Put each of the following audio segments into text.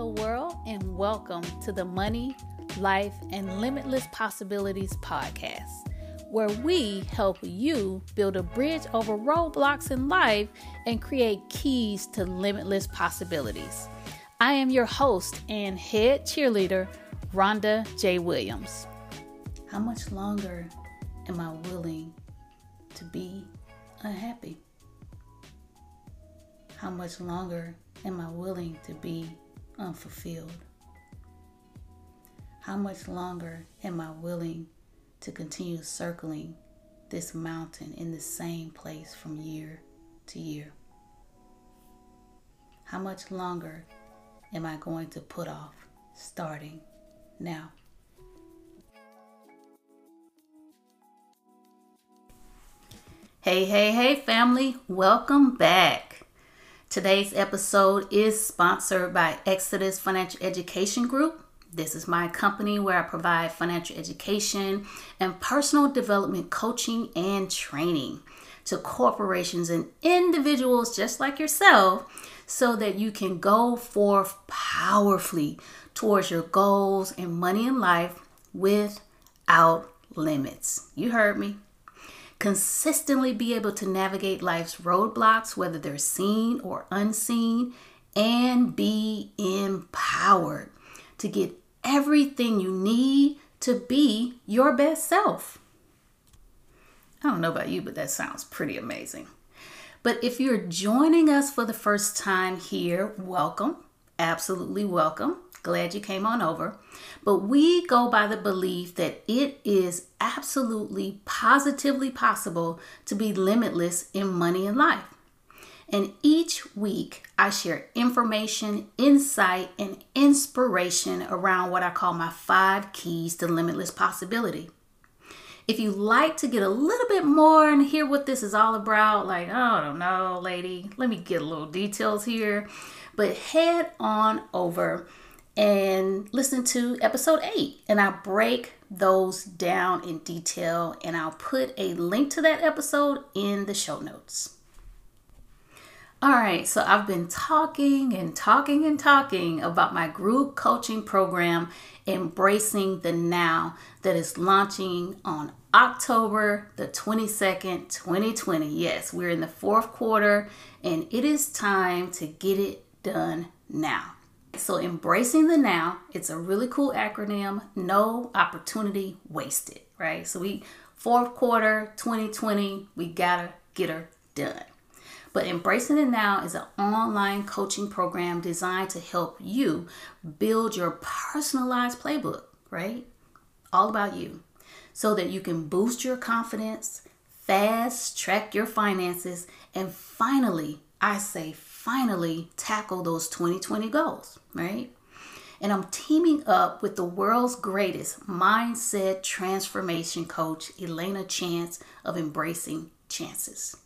Hello, world, and welcome to the Money, Life, and Limitless Possibilities podcast, where we help you build a bridge over roadblocks in life and create keys to limitless possibilities. I am your host and head cheerleader, Rhonda J. Williams. How much longer am I willing to be unhappy? How much longer am I willing to be unfulfilled? How much longer am I willing to continue circling this mountain in the same place from year to year? How much longer am I going to put off starting now? Hey, hey, hey, family, welcome back. Today's episode is sponsored by Exodus Financial Education Group. This is my company where I provide financial education and personal development coaching and training to corporations and individuals just like yourself so that you can go forth powerfully towards your goals and money in life without limits. You heard me consistently be able to navigate life's roadblocks, whether they're seen or unseen, and be empowered to get everything you need to be your best self. I don't know about you, but that sounds pretty amazing. But if you're joining us for the first time here, welcome. Absolutely welcome. Glad you came on over. But we go by the belief that it is absolutely positively possible to be limitless in money and life. And each week, I share information, insight, and inspiration around what I call my five keys to limitless possibility. If you like to get a little bit more and hear what this is all about, like, oh, I don't know, lady, let me get a little details here. But head on over and listen to episode 8 and I break those down in detail and I'll put a link to that episode in the show notes. All right, so I've been talking and talking and talking about my group coaching program, Embracing the Now, that is launching on October the 22nd, 2020. Yes, we're in the fourth quarter and it is time to get it done now. So, embracing the now, it's a really cool acronym. No opportunity wasted, right? So, we fourth quarter 2020, we gotta get her done. But Embracing the Now is an online coaching program designed to help you build your personalized playbook, right? All about you. So that you can boost your confidence, fast track your finances, and finally, I say finally tackle those 2020 goals, right? And I'm teaming up with the world's greatest mindset transformation coach, Elena Chance of Embracing Chances.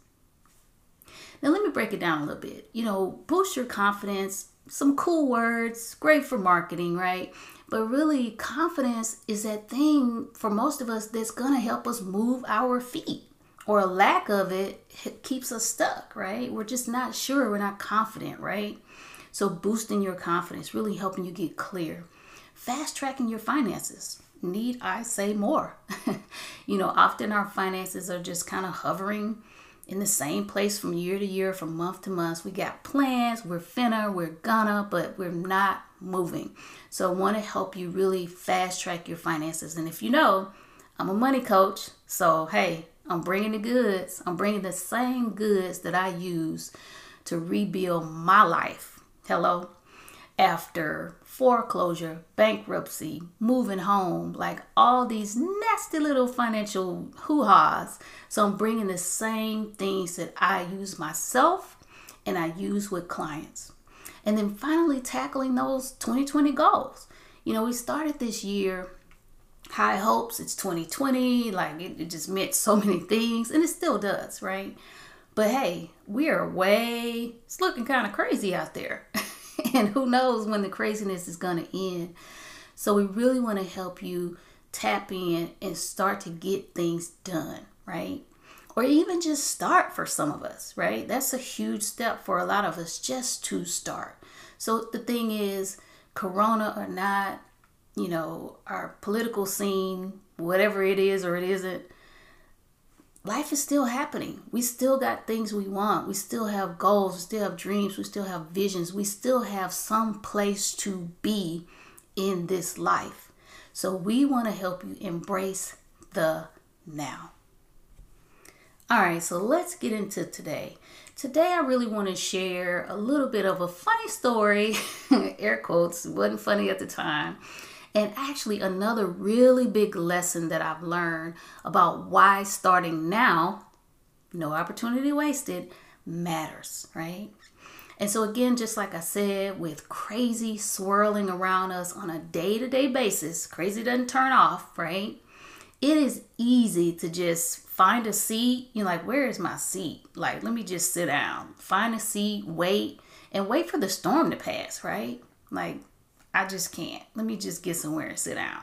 Now, let me break it down a little bit. You know, boost your confidence, some cool words, great for marketing, right? But really, confidence is that thing for most of us that's gonna help us move our feet or a lack of it keeps us stuck, right? We're just not sure, we're not confident, right? So, boosting your confidence, really helping you get clear. Fast tracking your finances. Need I say more? you know, often our finances are just kind of hovering in the same place from year to year, from month to month. We got plans, we're finna, we're gonna, but we're not moving. So, I want to help you really fast track your finances. And if you know, I'm a money coach, so hey, I'm bringing the goods. I'm bringing the same goods that I use to rebuild my life. Hello? After foreclosure, bankruptcy, moving home, like all these nasty little financial hoo ha's. So I'm bringing the same things that I use myself and I use with clients. And then finally tackling those 2020 goals. You know, we started this year high hopes. It's 2020. Like it, it just meant so many things, and it still does, right? But hey, we are way, it's looking kind of crazy out there. and who knows when the craziness is going to end. So we really want to help you tap in and start to get things done, right? Or even just start for some of us, right? That's a huge step for a lot of us just to start. So the thing is, corona or not, you know, our political scene, whatever it is or it isn't, life is still happening. We still got things we want. We still have goals. We still have dreams. We still have visions. We still have some place to be in this life. So we want to help you embrace the now. All right, so let's get into today. Today, I really want to share a little bit of a funny story, air quotes, wasn't funny at the time, and actually another really big lesson that I've learned about why starting now, no opportunity wasted, matters, right? And so, again, just like I said, with crazy swirling around us on a day to day basis, crazy doesn't turn off, right? It is easy to just find a seat. You're like, where is my seat? Like, let me just sit down, find a seat, wait, and wait for the storm to pass, right? Like, I just can't. Let me just get somewhere and sit down.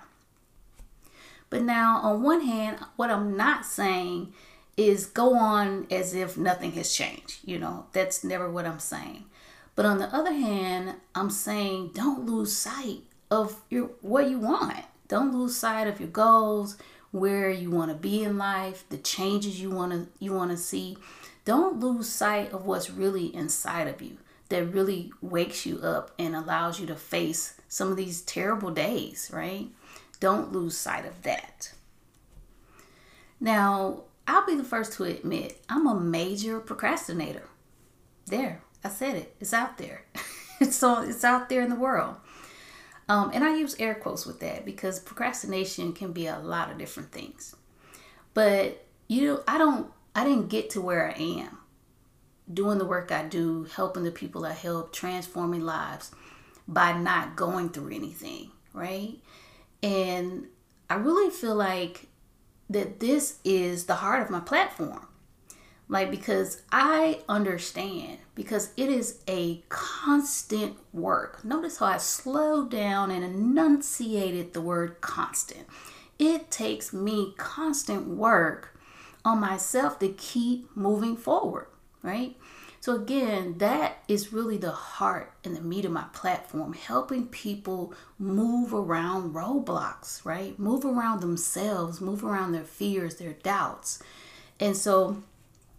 But now, on one hand, what I'm not saying is go on as if nothing has changed. You know, that's never what I'm saying. But on the other hand, I'm saying don't lose sight of your what you want. Don't lose sight of your goals, where you want to be in life, the changes you want to you want to see. Don't lose sight of what's really inside of you that really wakes you up and allows you to face some of these terrible days, right? Don't lose sight of that. Now, I'll be the first to admit I'm a major procrastinator. There, I said it. It's out there. it's on. It's out there in the world. Um, and I use air quotes with that because procrastination can be a lot of different things. But you, know, I don't. I didn't get to where I am doing the work I do, helping the people I help, transforming lives by not going through anything, right? And I really feel like that this is the heart of my platform. Like, because I understand, because it is a constant work. Notice how I slowed down and enunciated the word constant. It takes me constant work on myself to keep moving forward, right? So, again, that is really the heart and the meat of my platform, helping people move around roadblocks, right? Move around themselves, move around their fears, their doubts. And so,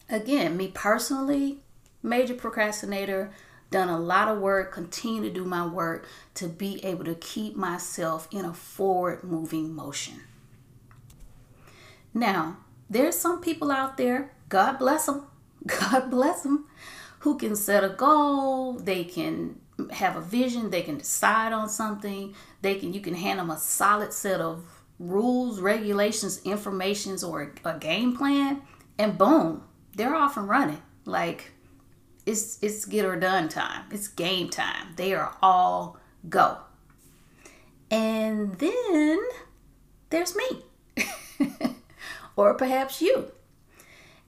again, me personally, major procrastinator, done a lot of work, continue to do my work to be able to keep myself in a forward moving motion. Now, there's some people out there, God bless them, God bless them, who can set a goal, they can have a vision, they can decide on something, they can you can hand them a solid set of rules, regulations, informations or a game plan and boom, they're off and running. Like it's it's get or done time. It's game time. They are all go. And then there's me. or perhaps you.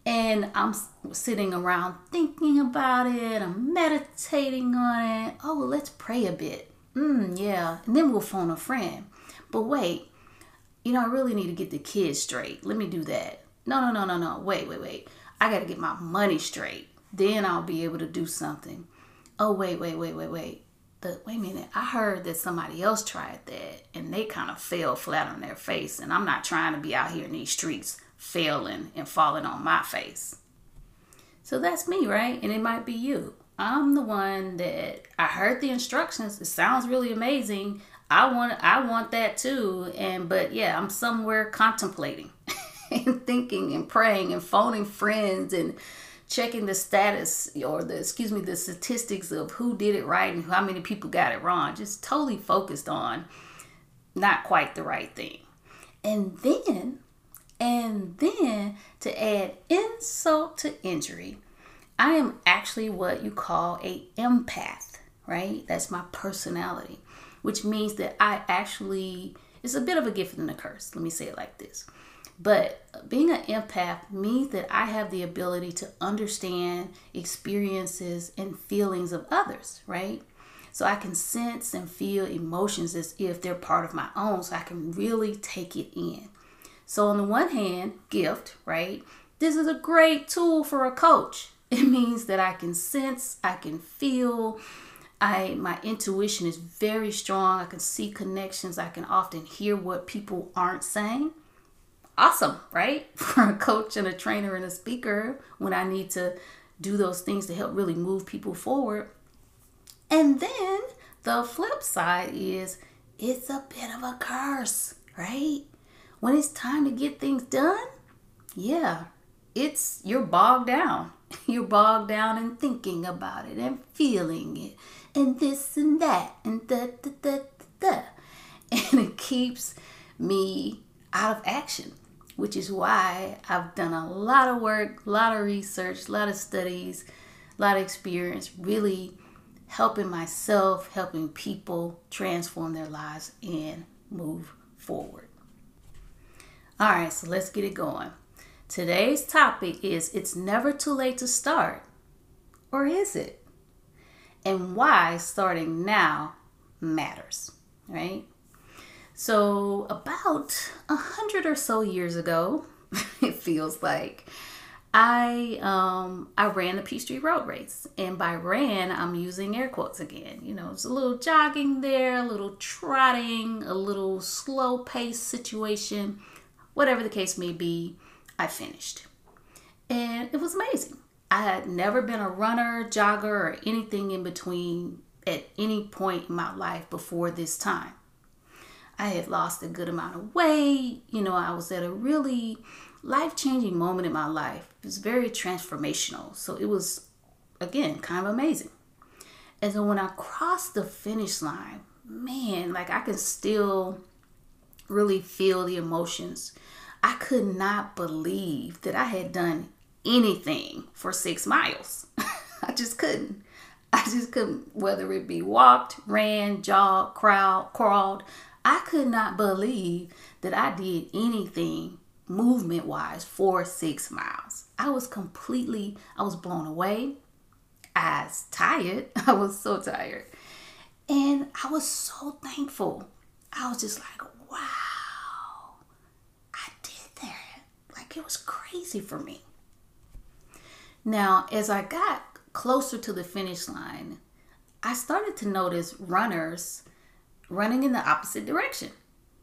And I'm sitting around thinking about it, I'm meditating on it. Oh, let's pray a bit. Mm, yeah. And then we'll phone a friend. But wait, you know, I really need to get the kids straight. Let me do that. No, no, no, no, no. Wait, wait, wait. I got to get my money straight. Then I'll be able to do something. Oh, wait, wait, wait, wait, wait. The, wait a minute. I heard that somebody else tried that and they kind of fell flat on their face. And I'm not trying to be out here in these streets failing and falling on my face. So that's me, right? And it might be you. I'm the one that I heard the instructions. It sounds really amazing. I want I want that too. And but yeah, I'm somewhere contemplating. and thinking and praying and phoning friends and checking the status or the excuse me the statistics of who did it right and how many people got it wrong just totally focused on not quite the right thing and then and then to add insult to injury i am actually what you call a empath right that's my personality which means that i actually it's a bit of a gift and a curse let me say it like this but being an empath means that I have the ability to understand experiences and feelings of others, right? So I can sense and feel emotions as if they're part of my own, so I can really take it in. So, on the one hand, gift, right? This is a great tool for a coach. It means that I can sense, I can feel, I my intuition is very strong. I can see connections. I can often hear what people aren't saying. Awesome, right? For a coach and a trainer and a speaker when I need to do those things to help really move people forward. And then the flip side is it's a bit of a curse, right? When it's time to get things done, yeah, it's you're bogged down. You're bogged down in thinking about it and feeling it and this and that and da da da da da. And it keeps me out of action, which is why I've done a lot of work, a lot of research, a lot of studies, a lot of experience, really helping myself, helping people transform their lives and move forward. All right, so let's get it going. Today's topic is It's never too late to start, or is it? and why starting now matters, right? So, about a hundred or so years ago, it feels like I um I ran the Peachtree Road Race, and by ran I'm using air quotes again. You know, it's a little jogging there, a little trotting, a little slow pace situation, whatever the case may be. I finished, and it was amazing. I had never been a runner, jogger, or anything in between at any point in my life before this time. I had lost a good amount of weight. You know, I was at a really life changing moment in my life. It was very transformational. So it was, again, kind of amazing. And so when I crossed the finish line, man, like I can still really feel the emotions. I could not believe that I had done anything for six miles. I just couldn't. I just couldn't, whether it be walked, ran, jogged, crowd, crawled. I could not believe that I did anything movement wise for six miles. I was completely, I was blown away. I was tired. I was so tired. And I was so thankful. I was just like, wow, I did that. Like it was crazy for me. Now, as I got closer to the finish line, I started to notice runners running in the opposite direction,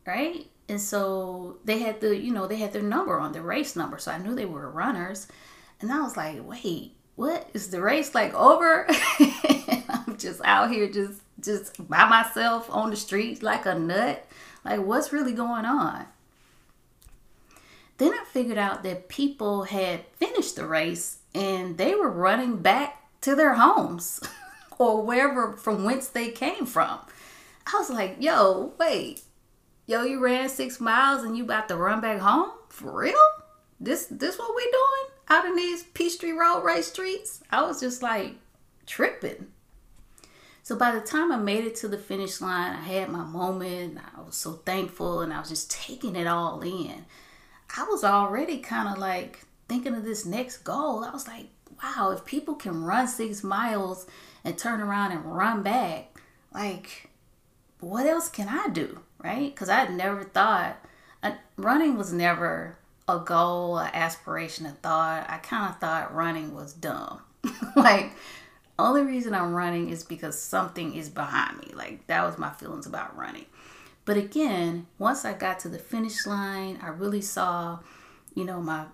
right? And so they had the, you know, they had their number on their race number. So I knew they were runners. And I was like, wait, what is the race like over? I'm just out here just just by myself on the street like a nut. Like what's really going on? Then I figured out that people had finished the race and they were running back to their homes or wherever from whence they came from. I was like, yo, wait. Yo, you ran six miles and you about to run back home? For real? This this what we doing out in these Peachtree Road race streets? I was just like tripping. So by the time I made it to the finish line, I had my moment. I was so thankful and I was just taking it all in. I was already kind of like thinking of this next goal. I was like, wow, if people can run six miles and turn around and run back, like, what else can I do? Right? Because I never thought, uh, running was never a goal, an aspiration, a thought. I kind of thought running was dumb. like, only reason I'm running is because something is behind me. Like, that was my feelings about running. But again, once I got to the finish line, I really saw, you know, my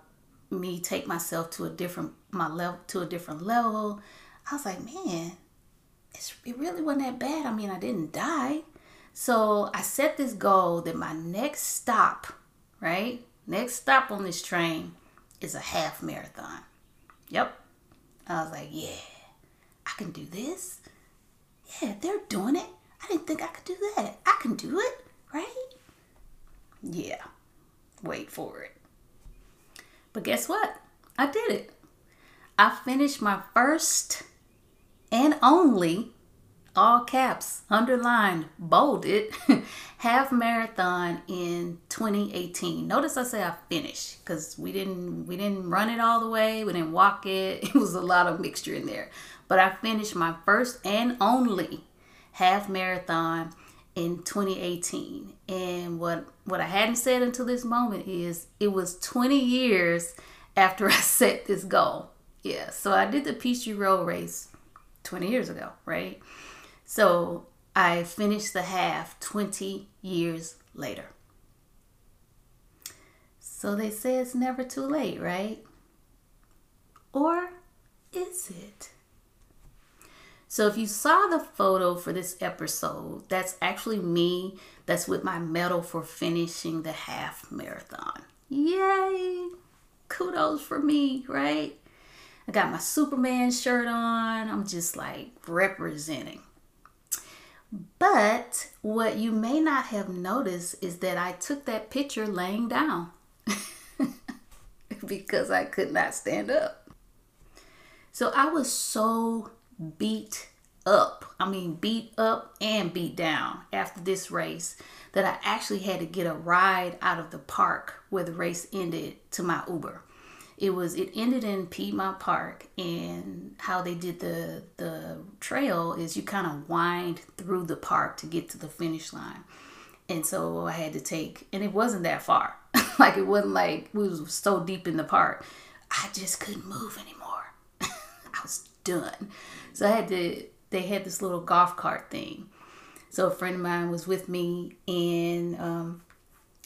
me take myself to a different my level to a different level. I was like, man, it really wasn't that bad. I mean, I didn't die. So I set this goal that my next stop, right? Next stop on this train is a half marathon. Yep. I was like, yeah, I can do this. Yeah, they're doing it. I didn't think I could do that. I can do it, right? Yeah. Wait for it. But guess what? I did it. I finished my first and only, all caps, underlined, bolded, half marathon in 2018. Notice I say I finished because we didn't we didn't run it all the way. We didn't walk it. It was a lot of mixture in there. But I finished my first and only half marathon in 2018. And what what I hadn't said until this moment is it was 20 years after I set this goal. Yeah, so I did the Peachtree Road race 20 years ago, right? So I finished the half 20 years later. So they say it's never too late, right? Or is it? So if you saw the photo for this episode, that's actually me. That's with my medal for finishing the half marathon. Yay! Kudos for me, right? I got my Superman shirt on. I'm just like representing. But what you may not have noticed is that I took that picture laying down because I could not stand up. So I was so beat up. I mean, beat up and beat down after this race that I actually had to get a ride out of the park where the race ended to my Uber. It was it ended in Piedmont Park and how they did the the trail is you kind of wind through the park to get to the finish line. And so I had to take and it wasn't that far. like it wasn't like we was so deep in the park. I just couldn't move anymore. I was done. So I had to, they had this little golf cart thing. So a friend of mine was with me and um,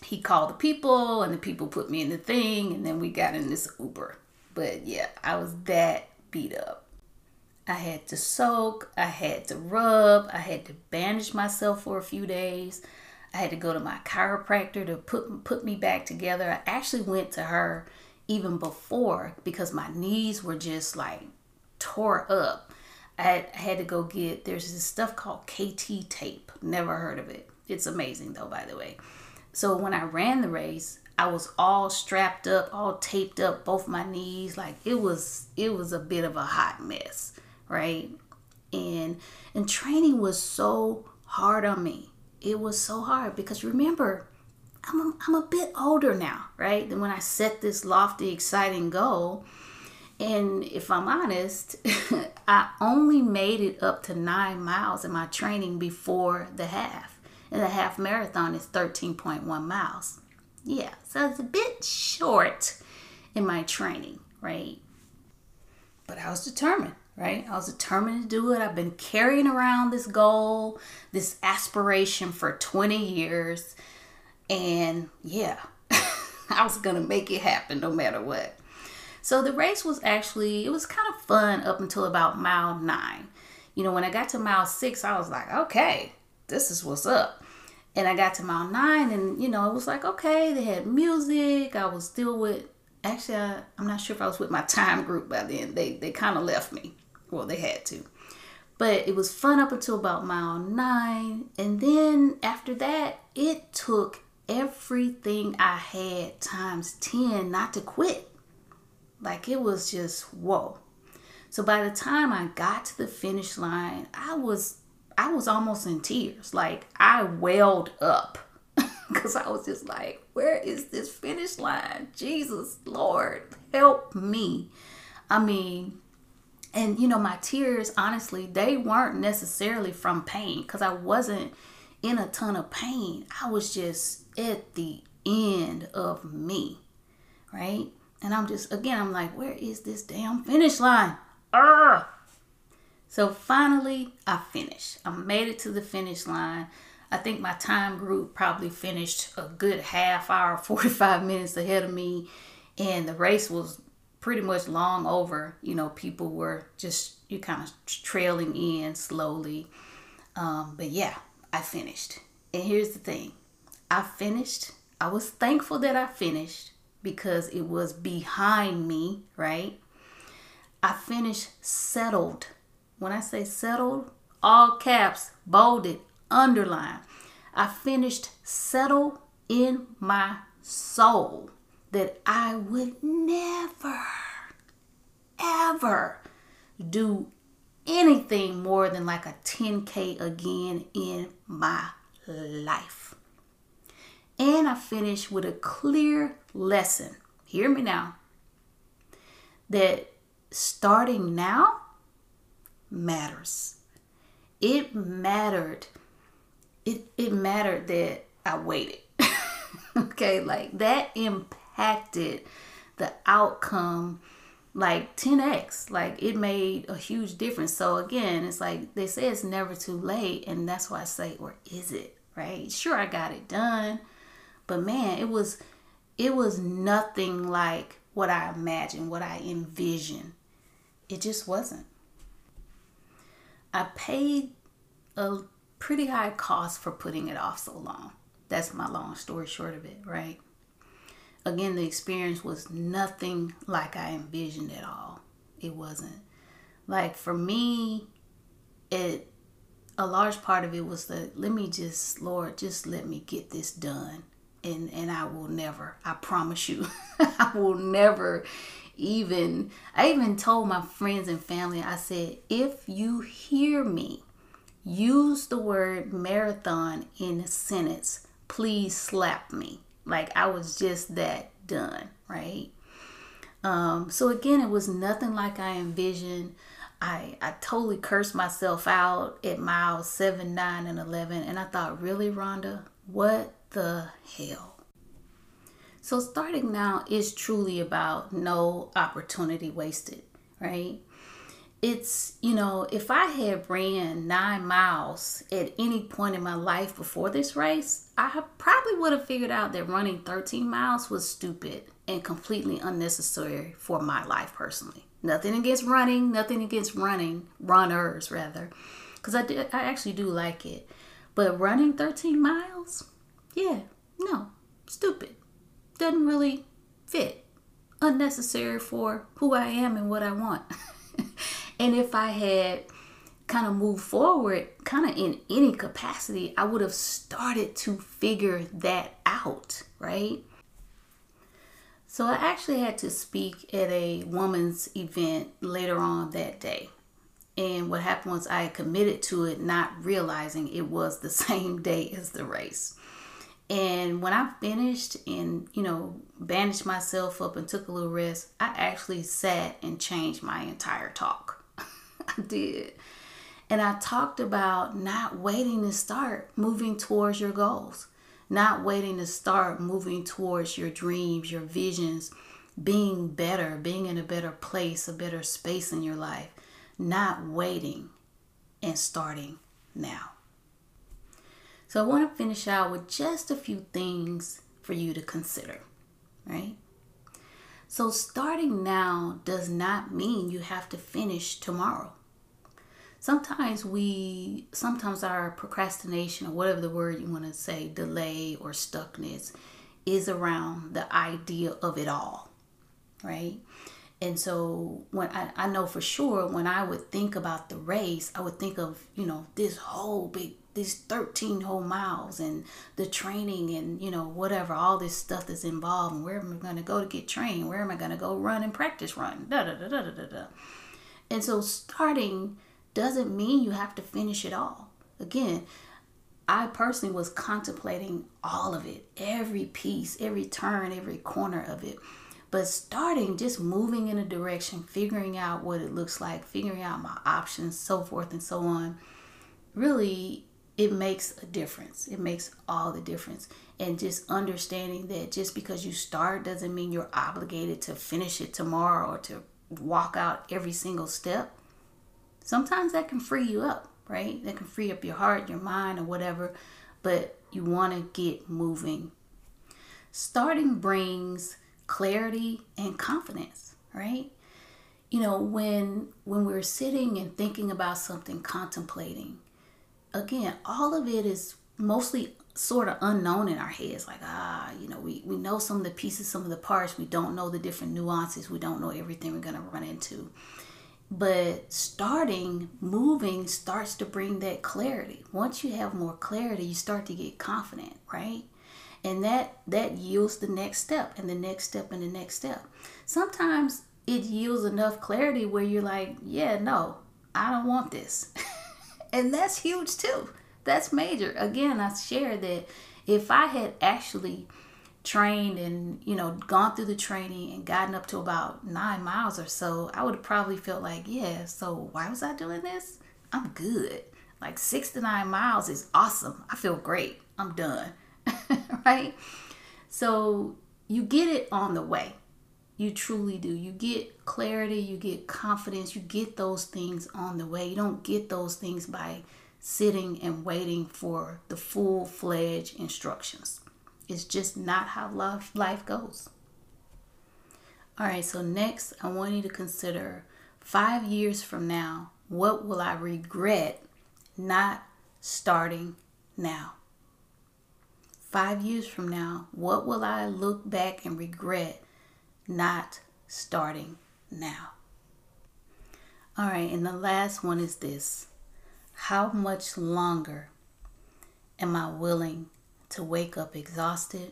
he called the people and the people put me in the thing and then we got in this Uber. But yeah, I was that beat up. I had to soak, I had to rub, I had to bandage myself for a few days. I had to go to my chiropractor to put put me back together. I actually went to her even before because my knees were just like tore up. I had to go get there's this stuff called KT tape. Never heard of it. It's amazing though, by the way. So when I ran the race, I was all strapped up, all taped up, both my knees. Like it was it was a bit of a hot mess, right? And and training was so hard on me. It was so hard because remember, I'm a, I'm a bit older now, right? Than when I set this lofty, exciting goal and if I'm honest, I only made it up to nine miles in my training before the half. And the half marathon is 13.1 miles. Yeah, so it's a bit short in my training, right? But I was determined, right? I was determined to do it. I've been carrying around this goal, this aspiration for 20 years. And yeah, I was going to make it happen no matter what. So the race was actually, it was kind of fun up until about mile nine. You know, when I got to mile six, I was like, okay, this is what's up. And I got to mile nine, and you know, it was like, okay, they had music. I was still with, actually, I, I'm not sure if I was with my time group by then. They, they kind of left me. Well, they had to. But it was fun up until about mile nine. And then after that, it took everything I had times 10 not to quit. Like it was just whoa. So by the time I got to the finish line, I was I was almost in tears. Like I welled up because I was just like, where is this finish line? Jesus, Lord, help me. I mean, and you know, my tears, honestly, they weren't necessarily from pain because I wasn't in a ton of pain. I was just at the end of me, right? And I'm just, again, I'm like, where is this damn finish line? Urgh. So finally, I finished. I made it to the finish line. I think my time group probably finished a good half hour, 45 minutes ahead of me. And the race was pretty much long over. You know, people were just, you kind of trailing in slowly. Um, but yeah, I finished. And here's the thing I finished. I was thankful that I finished because it was behind me, right? I finished settled. When I say settled, all caps, bolded, underlined. I finished settled in my soul that I would never, ever do anything more than like a 10K again in my life. And I finished with a clear lesson. Hear me now. That starting now matters. It mattered. It it mattered that I waited. okay, like that impacted the outcome like 10x like it made a huge difference so again it's like they say it's never too late and that's why i say or is it right sure i got it done but man it was it was nothing like what i imagined what i envisioned it just wasn't i paid a pretty high cost for putting it off so long that's my long story short of it right again, the experience was nothing like I envisioned at all. It wasn't. Like for me, it a large part of it was the let me just Lord, just let me get this done. And and I will never, I promise you, I will never even I even told my friends and family, I said, if you hear me use the word marathon in a sentence, please slap me like I was just that done, right? Um, so again, it was nothing like I envisioned. I, I totally cursed myself out at miles 7, 9, and 11. And I thought, really, Rhonda? What the hell? So starting now is truly about no opportunity wasted, right? it's you know if i had ran nine miles at any point in my life before this race i probably would have figured out that running 13 miles was stupid and completely unnecessary for my life personally nothing against running nothing against running runners rather because I, did, I actually do like it but running 13 miles yeah no stupid doesn't really fit unnecessary for who i am and what i want And if I had kind of moved forward, kind of in any capacity, I would have started to figure that out, right? So I actually had to speak at a woman's event later on that day. And what happened was I committed to it, not realizing it was the same day as the race. And when I finished and, you know, bandaged myself up and took a little rest, I actually sat and changed my entire talk. I did. And I talked about not waiting to start moving towards your goals, not waiting to start moving towards your dreams, your visions, being better, being in a better place, a better space in your life, not waiting and starting now. So I want to finish out with just a few things for you to consider, right? So starting now does not mean you have to finish tomorrow sometimes we sometimes our procrastination or whatever the word you want to say delay or stuckness is around the idea of it all right and so when I, I know for sure when i would think about the race i would think of you know this whole big these 13 whole miles and the training and you know whatever all this stuff that's involved and where am i going to go to get trained where am i going to go run and practice run da, da, da, da, da, da. and so starting doesn't mean you have to finish it all. Again, I personally was contemplating all of it, every piece, every turn, every corner of it. But starting just moving in a direction, figuring out what it looks like, figuring out my options, so forth and so on, really it makes a difference. It makes all the difference. And just understanding that just because you start doesn't mean you're obligated to finish it tomorrow or to walk out every single step sometimes that can free you up, right? That can free up your heart, your mind, or whatever, but you want to get moving. Starting brings clarity and confidence, right? You know, when when we're sitting and thinking about something, contemplating, again, all of it is mostly sort of unknown in our heads like ah you know we, we know some of the pieces some of the parts we don't know the different nuances we don't know everything we're to run into but starting moving starts to bring that clarity. Once you have more clarity, you start to get confident, right? And that that yields the next step and the next step and the next step. Sometimes it yields enough clarity where you're like, yeah, no, I don't want this. and that's huge too. That's major. Again, I share that if I had actually trained and you know gone through the training and gotten up to about nine miles or so i would have probably felt like yeah so why was i doing this i'm good like six to nine miles is awesome i feel great i'm done right so you get it on the way You truly do. You get clarity, you get confidence, you get those things on the way. You don't get those things by sitting and waiting for the full fledged instructions. It's just not how life, life goes. All right, so next, I want you to consider five years from now, what will I regret not starting now? Five years from now, what will I look back and regret not starting now? All right, and the last one is this How much longer am I willing to wake up exhausted,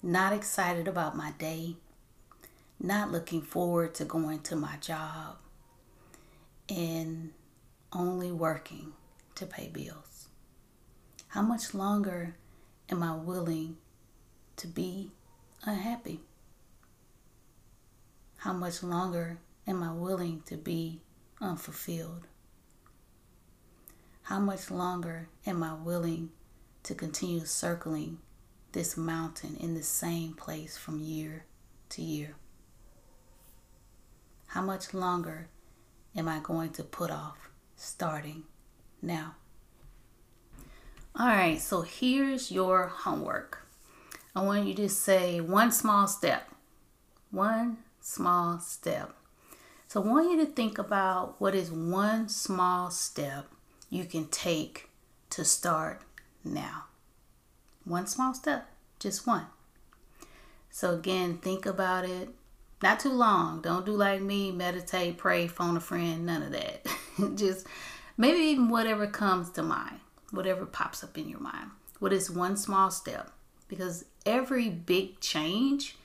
not excited about my day, not looking forward to going to my job, and only working to pay bills? How much longer am I willing to be unhappy? How much longer am I willing to be unfulfilled? How much longer am I willing to continue circling this mountain in the same place from year to year? How much longer am I going to put off starting now? All right, so here's your homework. I want you to say one small step. One small step. So I want you to think about what is one small step you can take to start now. One small step, just one. So again, think about it. Not too long. Don't do like me, meditate, pray, phone a friend, none of that. just maybe even whatever comes to mind whatever pops up in your mind. What is one small step? Because every big change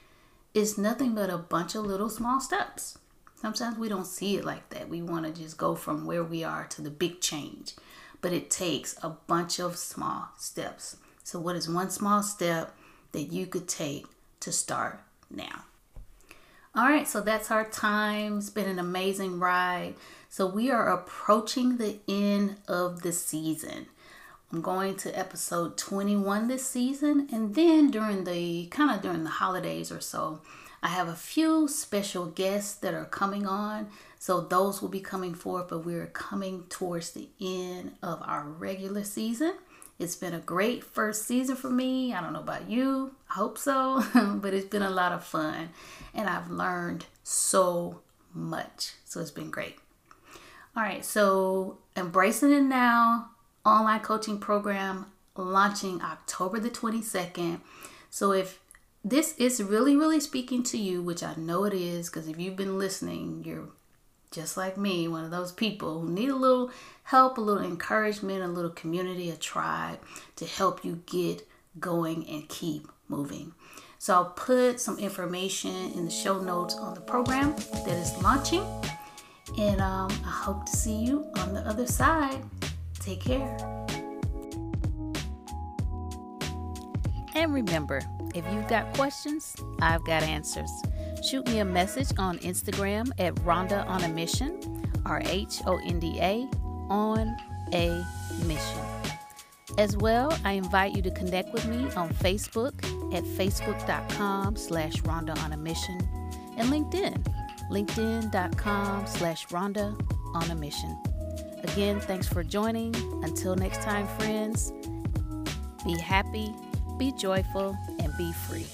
is nothing but a bunch of little small steps. Sometimes we don't see it like that. We want to just go from where we are to the big change, but it takes a bunch of small steps. So, what is one small step that you could take to start now? All right, so that's our time. It's been an amazing ride. So, we are approaching the end of the season. I'm going to episode 21 this season, and then during the kind of during the holidays or so, I have a few special guests that are coming on. So those will be coming forth, but we're coming towards the end of our regular season. It's been a great first season for me. I don't know about you, I hope so, but it's been a lot of fun and I've learned so much. So it's been great. All right, so embracing it now online coaching program launching October the 22nd. So if this is really, really speaking to you, which I know it is, because if you've been listening, you're just like me, one of those people who need a little help, a little encouragement, a little community, a tribe to help you get going and keep moving. So I'll put some information in the show notes on the program that is launching. And um, I hope to see you on the other side. Take care. And remember, if you've got questions, I've got answers. Shoot me a message on Instagram at Rhonda on a Mission, R H O N D A, on a mission. As well, I invite you to connect with me on Facebook at facebook.com slash Rhonda on a Mission and LinkedIn, linkedin.com slash Rhonda on a Mission. Again, thanks for joining. Until next time, friends, be happy, be joyful, and be free.